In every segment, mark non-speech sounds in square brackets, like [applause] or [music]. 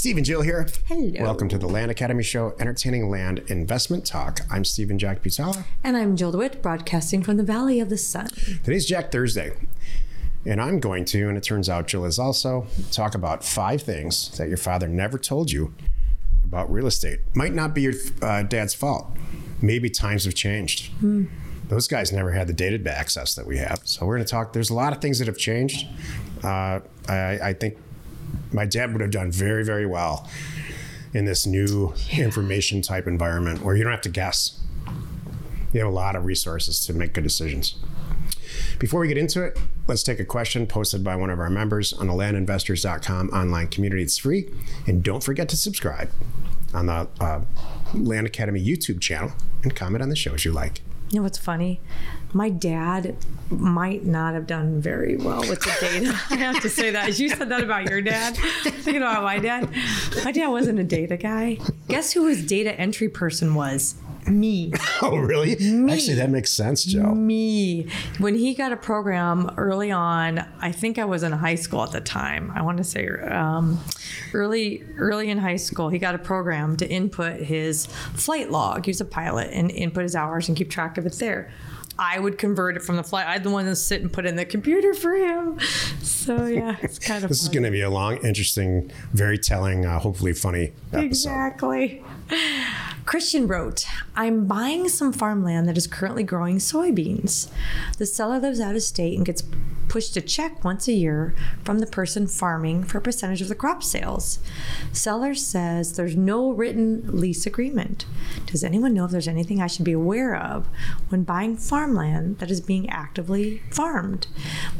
Steve and Jill here. Hello. Welcome to the Land Academy Show, entertaining land investment talk. I'm Steven Jack Butala. And I'm Jill DeWitt, broadcasting from the Valley of the Sun. Today's Jack Thursday. And I'm going to, and it turns out Jill is also, talk about five things that your father never told you about real estate. Might not be your uh, dad's fault. Maybe times have changed. Those guys never had the data access that we have. So we're going to talk. There's a lot of things that have changed. Uh, I, I think my dad would have done very, very well in this new information type environment where you don't have to guess. You have a lot of resources to make good decisions. Before we get into it, let's take a question posted by one of our members on the landinvestors.com online community. It's free. And don't forget to subscribe on the uh, Land Academy YouTube channel and comment on the shows you like. You know what's funny? My dad might not have done very well with the data. [laughs] I have to say that. As you said that about your dad, thinking about my dad. My dad wasn't a data guy. Guess who his data entry person was? Me. [laughs] Oh, really? Me. Actually, that makes sense, Joe. Me. When he got a program early on, I think I was in high school at the time. I want to say um, early, early in high school, he got a program to input his flight log. He was a pilot and input his hours and keep track of it there. I would convert it from the flight. I'd the one to sit and put in the computer for him. So yeah, it's kind of. This is going to be a long, interesting, very telling, uh, hopefully funny episode. Exactly. Christian wrote, I'm buying some farmland that is currently growing soybeans. The seller lives out of state and gets pushed a check once a year from the person farming for a percentage of the crop sales. Seller says there's no written lease agreement. Does anyone know if there's anything I should be aware of when buying farmland that is being actively farmed?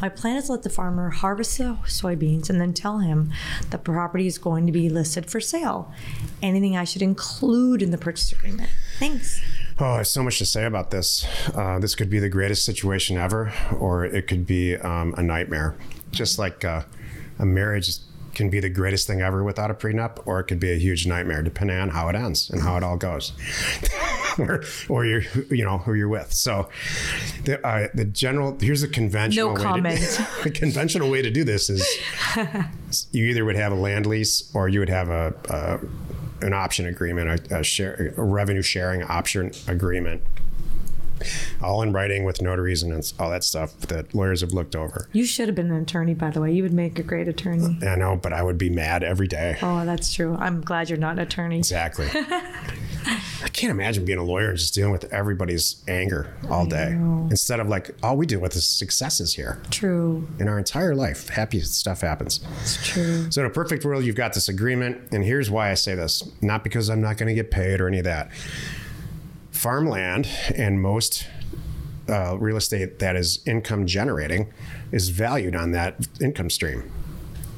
My plan is to let the farmer harvest the soybeans and then tell him the property is going to be listed for sale. Anything I should include in the purchase agreement? Thanks. Oh, I have so much to say about this. Uh, this could be the greatest situation ever, or it could be um, a nightmare. Just like uh, a marriage can be the greatest thing ever without a prenup, or it could be a huge nightmare, depending on how it ends and how it all goes, [laughs] or, or you're, you know, who you're with. So, the, uh, the general here's a conventional No way [laughs] comment. To, the conventional way to do this is [laughs] you either would have a land lease or you would have a, a an option agreement, a, a share, a revenue sharing option agreement, all in writing with notaries and all that stuff that lawyers have looked over. You should have been an attorney, by the way. You would make a great attorney. I know, but I would be mad every day. Oh, that's true. I'm glad you're not an attorney. Exactly. [laughs] I can't imagine being a lawyer and just dealing with everybody's anger all day instead of like all we deal with is successes here True. in our entire life. Happy stuff happens. It's true. So in a perfect world, you've got this agreement, and here's why I say this: not because I'm not going to get paid or any of that. Farmland and most uh, real estate that is income generating is valued on that income stream,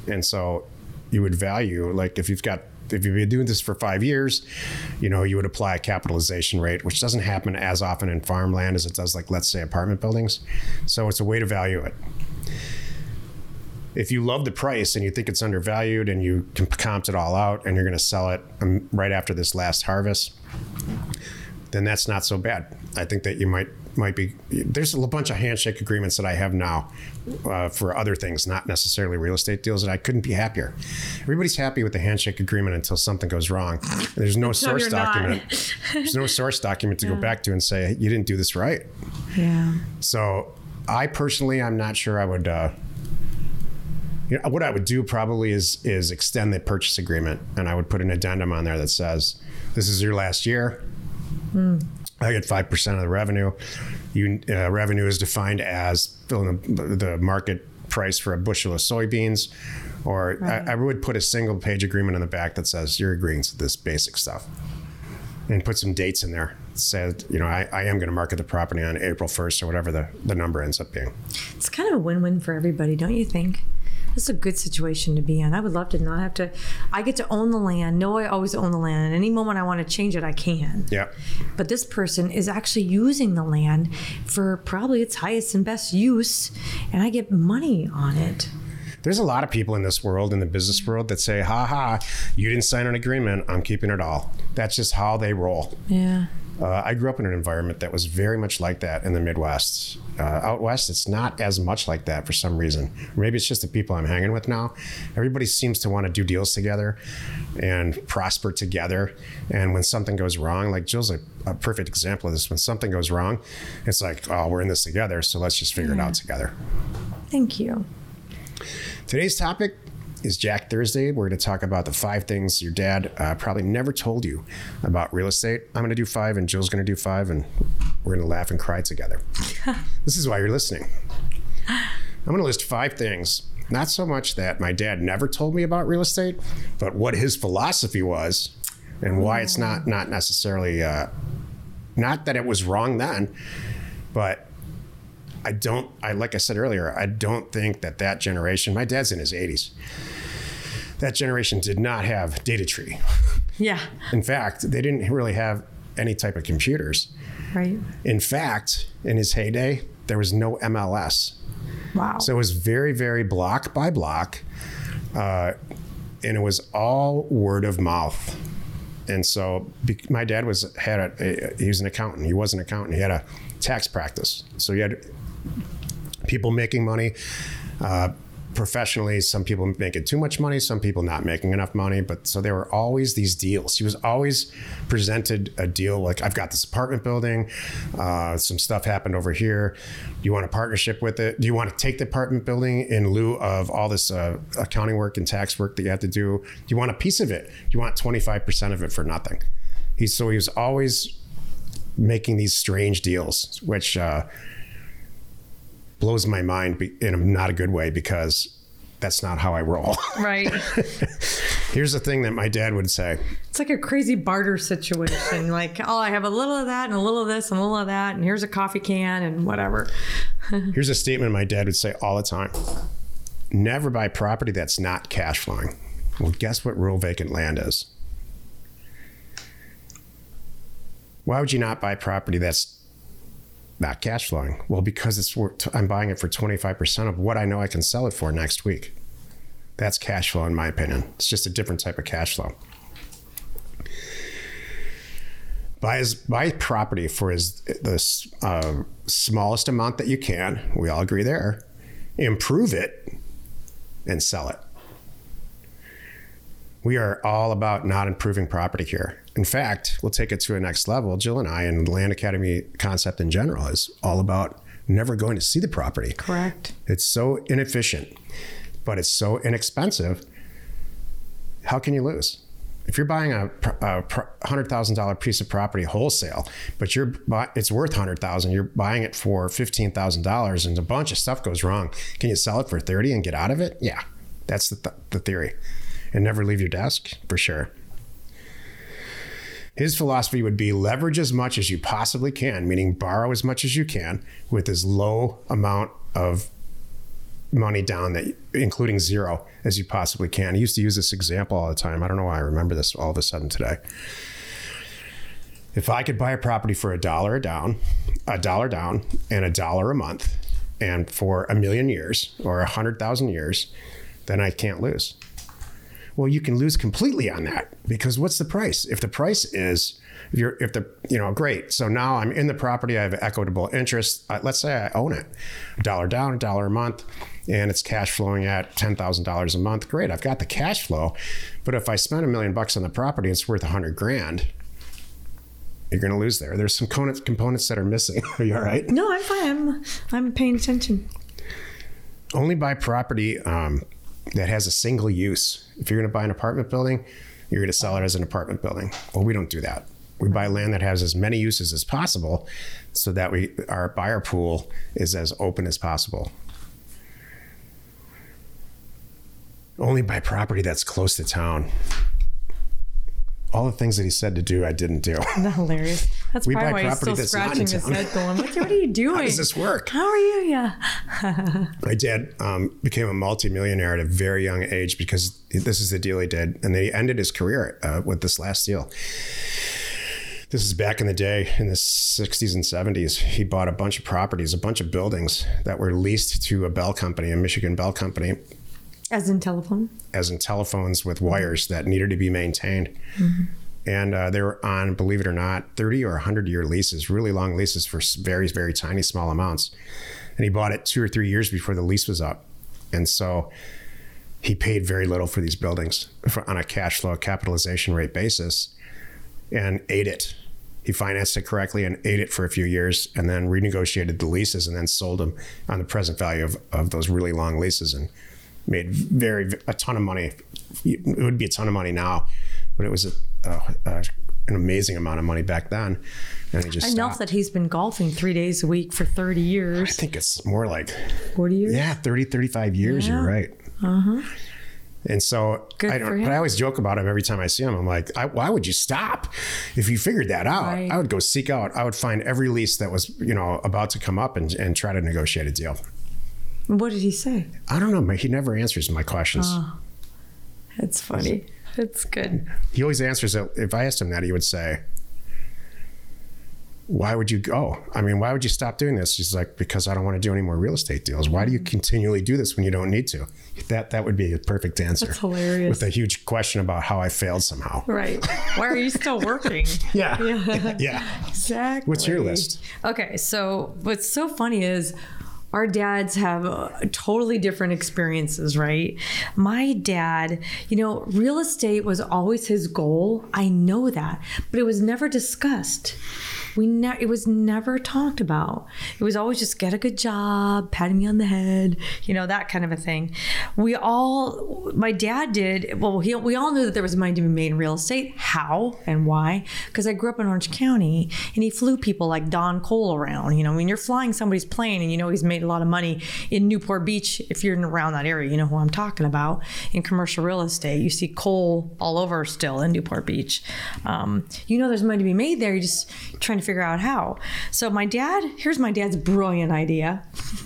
and so you would value like if you've got if you've been doing this for five years, you know you would apply a capitalization rate, which doesn't happen as often in farmland as it does like let's say apartment buildings. So it's a way to value it if you love the price and you think it's undervalued and you can comp it all out and you're going to sell it um, right after this last harvest, then that's not so bad. I think that you might might be. There's a bunch of handshake agreements that I have now uh, for other things, not necessarily real estate deals, and I couldn't be happier. Everybody's happy with the handshake agreement until something goes wrong. There's no source document. [laughs] There's no source document to go back to and say you didn't do this right. Yeah. So I personally, I'm not sure I would. Uh, you know, what I would do probably is is extend the purchase agreement, and I would put an addendum on there that says, "This is your last year. I get five percent of the revenue. You uh, revenue is defined as filling the, the market price for a bushel of soybeans." Or Right. I, I would put a single page agreement on the back that says you're agreeing to this basic stuff and put some dates in there. Said, you know, I, I am going to market the property on April 1st or whatever the, the number ends up being. It's kind of a win-win for everybody, don't you think? This is a good situation to be in. I would love to not have to. I get to own the land. No, I always own the land. And any moment I want to change it, I can. Yeah. But this person is actually using the land for probably its highest and best use, and I get money on it. There's a lot of people in this world, in the business world, that say, ha ha, you didn't sign an agreement. I'm keeping it all. That's just how they roll. Yeah. Uh, I grew up in an environment that was very much like that in the Midwest. Uh, out west, it's not as much like that for some reason. Maybe it's just the people I'm hanging with now. Everybody seems to want to do deals together and prosper together. And when something goes wrong, like Jill's a, a perfect example of this. When something goes wrong, it's like, oh, we're in this together, so let's just figure it out together. Thank you. Today's topic is Jack Thursday. We're going to talk about the five things your dad uh, probably never told you about real estate. I'm going to do five, and Jill's going to do five, and we're going to laugh and cry together. [laughs] this is why you're listening. I'm going to list five things, not so much that my dad never told me about real estate, but what his philosophy was and why it's not not necessarily uh, not that it was wrong then, but I don't. I like I said earlier, I don't think that that generation. My dad's in his 80s. That generation did not have DataTree. Yeah. In fact, they didn't really have any type of computers. Right. In fact, in his heyday, there was no MLS. Wow. So it was very, very block by block, uh, and it was all word of mouth. And so my dad was had a, a, he was an accountant. He was an accountant. He had a tax practice. So he had people making money. Uh, professionally, some people making too much money, some people not making enough money. But so there were always these deals. He was always presented a deal like, I've got this apartment building, uh, some stuff happened over here. Do you want a partnership with it? Do you want to take the apartment building in lieu of all this uh, accounting work and tax work that you have to do? Do you want a piece of it? Do you want 25% of it for nothing? He's so he was always making these strange deals, which uh, blows my mind in a not a good way because that's not how I roll. Right. [laughs] Here's the thing that my dad would say. It's like a crazy barter situation. like, oh, I have a little of that and a little of this and a little of that, and here's a coffee can and whatever. [laughs] Here's a statement my dad would say all the time Never buy property that's not cash flowing. Well, guess what rural vacant land is? Why would you not buy property that's not cash flowing? Well, because it's I'm buying it for 25% of what I know I can sell it for next week. That's cash flow, in my opinion. It's just a different type of cash flow. Buy, his, buy property for his, the uh, smallest amount that you can. We all agree there. Improve it and sell it. We are all about not improving property here. In fact, we'll take it to a next level. Jill and I, and the Land Academy concept in general, is all about never going to see the property. Correct. It's so inefficient, but it's so inexpensive. How can you lose? If you're buying a, a hundred thousand dollar piece of property wholesale, but you're it's worth hundred thousand, you're buying it for fifteen thousand dollars, and a bunch of stuff goes wrong. Can you sell it for thirty and get out of it? Yeah, that's the, th- the theory, and never leave your desk for sure. His philosophy would be leverage as much as you possibly can, meaning borrow as much as you can with as low amount of money down that including zero as you possibly can. He used to use this example all the time. I don't know why I remember this all of a sudden today. If I could buy a property for a dollar down, a dollar down and a dollar a month and for a million years or a hundred thousand years, then I can't lose. Well, you can lose completely on that because what's the price? If the price is if you're if the you know great, so now I'm in the property, I have equitable interest. Uh, let's say I own it, a dollar down, a dollar a month, and it's cash flowing at ten thousand dollars a month. Great, I've got the cash flow, but if I spend a million bucks on the property, it's worth a hundred grand. You're going to lose there. There's some components that are missing. [laughs] are you all right? No, I'm fine. I'm, I'm paying attention. Only buy property um, that has a single use. If you're going to buy an apartment building, you're going to sell it as an apartment building. Well, we don't do that. We buy land that has as many uses as possible so that we our buyer pool is as open as possible. Only buy property that's close to town all the things that he said to do, I didn't do. That's [laughs] hilarious. That's we probably why he's still scratching his head going, what, what, are you doing? [laughs] How does this work? How are you? Yeah. [laughs] My dad um, became a multimillionaire at a very young age because this is the deal he did. And he ended his career uh, with this last deal. This is back in the day in the 60s and 70s. He bought a bunch of properties, a bunch of buildings that were leased to a Bell company, a Michigan Bell company as in telephone? As in telephones with wires that needed to be maintained. Mm-hmm. And uh, they were on, believe it or not, 30 or 100 year leases, really long leases for very, very tiny, small amounts. And he bought it two or three years before the lease was up. And so he paid very little for these buildings for, on a cash flow capitalization rate basis and ate it. He financed it correctly and ate it for a few years and then renegotiated the leases and then sold them on the present value of, of those really long leases and made very a ton of money. It would be a ton of money now, but it was a, a, a, an amazing amount of money back then. And he just I know stopped. that he's been golfing three days a week for 30 years. I think it's more like 40 years. yeah, 30, 35 years. You're Yeah. right. Uh-huh. And so Good I don't, but I always joke about him every time I see him. I'm like, I, why would you stop? If you figured that out, Right. I would go seek out, I would find every lease that was, you know, about to come up and, and try to negotiate a deal. What did he say? I don't know. but He never answers my questions. Ah, oh. It's funny. It's good. He always answers it. If I asked him that, he would say, why would you go? I mean, why would you stop doing this? He's like, because I don't want to do any more real estate deals. Why do you continually do this when you don't need to? That that would be a perfect answer. That's hilarious. With a huge question about how I failed somehow. Right. Why are you still working? [laughs] Yeah. Yeah. yeah. Exactly. What's your list? Okay, so what's so funny is our dads have uh, totally different experiences, right? My dad, you know, real estate was always his goal. I know that, but it was never discussed. We it was never talked about. It was always just get a good job, patting me on the head, you know, that kind of a thing. We all, my dad did, well, he, we all knew that there was money to be made in real estate. How and why? Because I grew up in Orange County and he flew people like Don Koll around. You know, when you're flying somebody's plane and you know he's made a lot of money in Newport Beach, if you're around that area, you know who I'm talking about in commercial real estate. You see Koll all over still in Newport Beach. Um, you know there's money to be made there. You're just trying to figure out how. So my dad, here's my dad's brilliant idea. [laughs]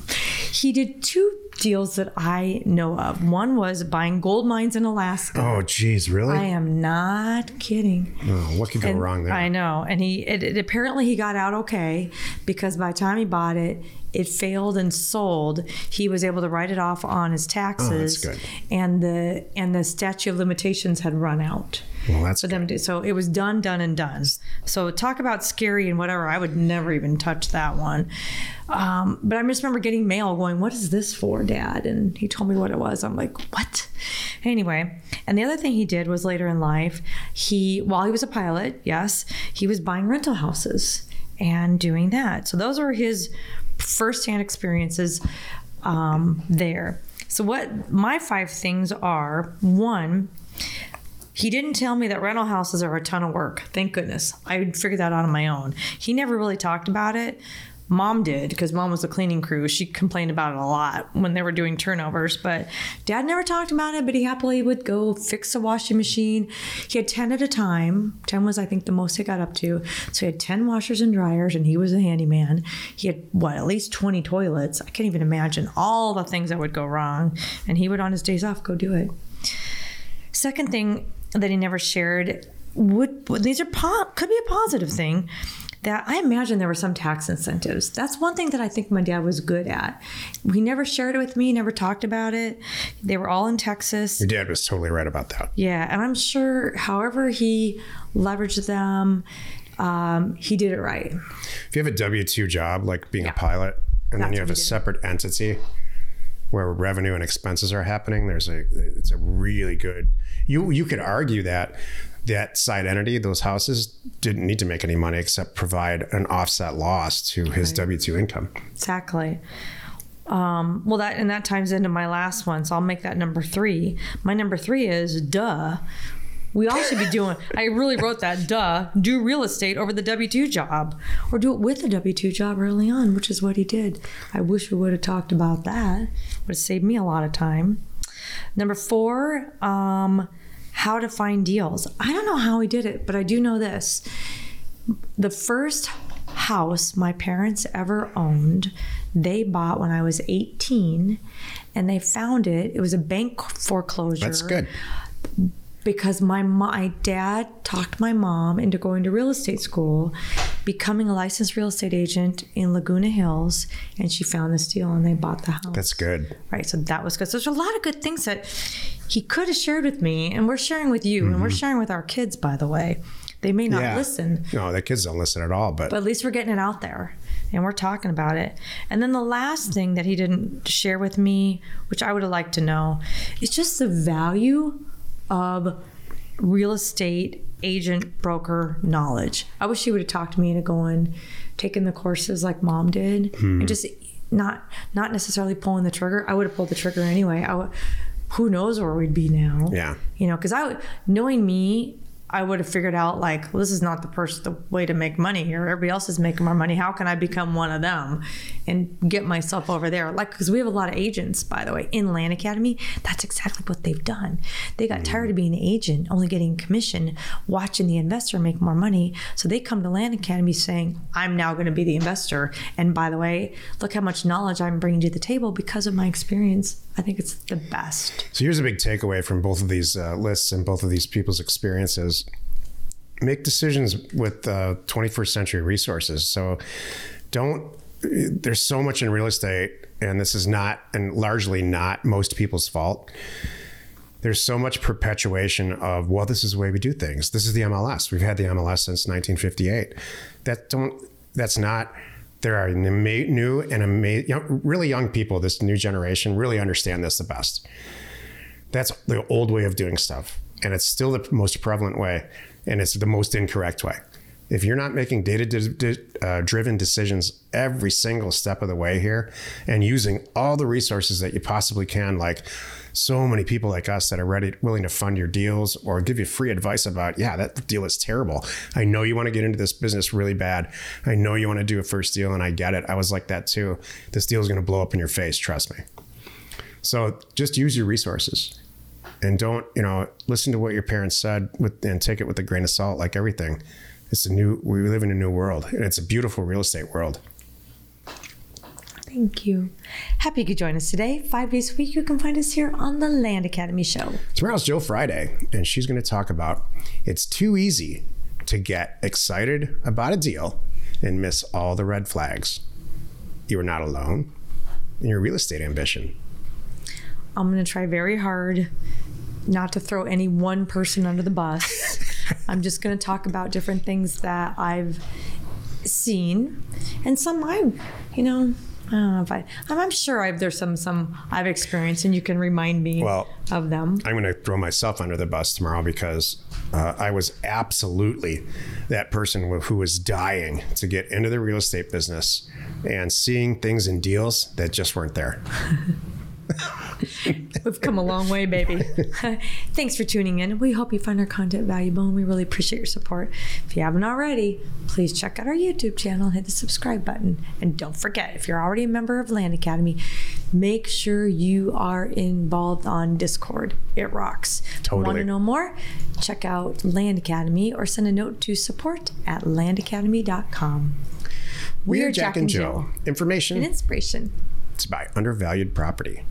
He did two deals that I know of. One was buying gold mines in Alaska. Oh, geez, really? I am not kidding. oh, what could go And wrong there? I know, and he it, it, apparently he got out okay because by the time he bought it, it failed and sold. He was able to write it off on his oh, taxes, good. and the and the statute of limitations had run out. Well, that's For them to, so it was done, done, and done. So talk about scary and whatever. I would never even touch that one. Um, but I just remember getting mail going, "What is this for, Dad?" And he told me what it was. I'm like, "What?" Anyway, and the other thing he did was later in life, he while he was a pilot, yes, he was buying rental houses and doing that. So those were his firsthand experiences um, there. So what my five things are: one. He didn't tell me that rental houses are a ton of work. Thank goodness. I figured that out on my own. He never really talked about it. Mom did because mom was the cleaning crew. She complained about it a lot when they were doing turnovers, but dad never talked about it. But he happily would go fix a washing machine. He had 10 at a time. 10 was, I think, the most he got up to. So he had 10 washers and dryers, and he was a handyman. He had, what, at least 20 toilets. I can't even imagine all the things that would go wrong. And he would, on his days off, go do it. Second thing that he never shared would these are could be a positive thing that I imagine there were some tax incentives. That's one thing that I think my dad was good at. He never shared it with me, never talked about it. They were all in Texas. Your dad was totally right about that. Yeah, and I'm sure however he leveraged them, um, he did it right. If you have a W 2 job, like being a pilot, and then you have a separate entity where revenue and expenses are happening, there's a, it's a really good, you, you could argue that that side entity, those houses didn't need to make any money except provide an offset loss to his W 2 income. Exactly. Um, well, that and that ties into my last one, so I'll make that number three. My number three is duh. We all should be doing. I really wrote that. Duh. Do real estate over the W two job, or do it with the W two job early on, which is what he did. I wish we would have talked about that. Would have saved me a lot of time. Number four, um, how to find deals. I don't know how he did it, but I do know this the first house my parents ever owned, they bought when I was 18 and they found it. It was a bank foreclosure. That's good. Because my my dad talked my mom into going to real estate school, becoming a licensed real estate agent in Laguna Hills, and she found this deal and they bought the house. That's good. Right. So that was good. So there's a lot of good things that he could have shared with me, and we're sharing with you, and we're mm-hmm. sharing with our kids, by the way. They may not Yeah. listen, No, the kids don't listen at all. But, but at least we're getting it out there and we're talking about it. And then the last thing that he didn't share with me, which I would have liked to know, is just the value of real estate agent broker knowledge. I wish he would have talked to me into going, taking the courses like mom did, and hmm. just not not necessarily pulling the trigger. I would have pulled the trigger anyway. I would, who knows where we'd be now? Yeah. you know, because I would knowing me. I would have figured out like well, this is not the person the way to make money here. Everybody else is making more money. How can I become one of them and get myself over there? Like because we have a lot of agents, by the way, in Land Academy. That's exactly what they've done. They got tired of being an agent, only getting commission, watching the investor make more money. So they come to Land Academy saying, "I'm now going to be the investor." And by the way, look how much knowledge I'm bringing to the table because of my experience. I think it's the best. So here's a big takeaway from both of these uh, lists and both of these people's experiences. Make decisions with uh, 21st century resources. So don't, there's so much in real estate, and this is not, and largely not most people's fault. There's so much perpetuation of, well, this is the way we do things. This is the MLS. We've had the MLS since 1958. That don't, that's not, there are new and ama- young, really young people, this new generation really understand this the best. That's the old way of doing stuff. And it's still the most prevalent way. And it's the most incorrect way. If you're not making data di- di- uh, driven decisions every single step of the way here and using all the resources that you possibly can, like so many people like us that are ready, willing to fund your deals or give you free advice about, yeah, that deal is terrible. I know you want to get into this business really bad. I know you want to do a first deal, and I get it. I was like that too. This deal is going to blow up in your face. Trust me. So just use your resources and don't, you know, listen to what your parents said with, and take it with a grain of salt, like everything. It's a new, we live in a new world and it's a beautiful real estate world. Thank you. Happy you could join us today. Five days a week, you can find us here on the Land Academy Show. Tomorrow's Jill Friday and she's going to talk about it's too easy to get excited about a deal and miss all the red flags. You are not alone in your real estate ambition. I'm going to try very hard not to throw any one person under the bus. [laughs] I'm just going to talk about different things that I've seen, and some I, you know, I don't know if I. I'm, I'm sure I've there's some some I've experienced, and you can remind me Well, of them. I'm going to throw myself under the bus tomorrow because uh, I was absolutely that person who was dying to get into the real estate business and seeing things in deals that just weren't there. [laughs] We've come a long way, baby. [laughs] [laughs] Thanks for tuning in. We hope you find our content valuable and we really appreciate your support. If you haven't already, please check out our YouTube channel, hit the subscribe button. And don't forget, if you're already a member of Land Academy, make sure you are involved on Discord. It rocks. Totally. Want to know more? Check out Land Academy or send a note to support at landacademy.com. We are Jack and Jill. Information and inspiration. It's buy undervalued property.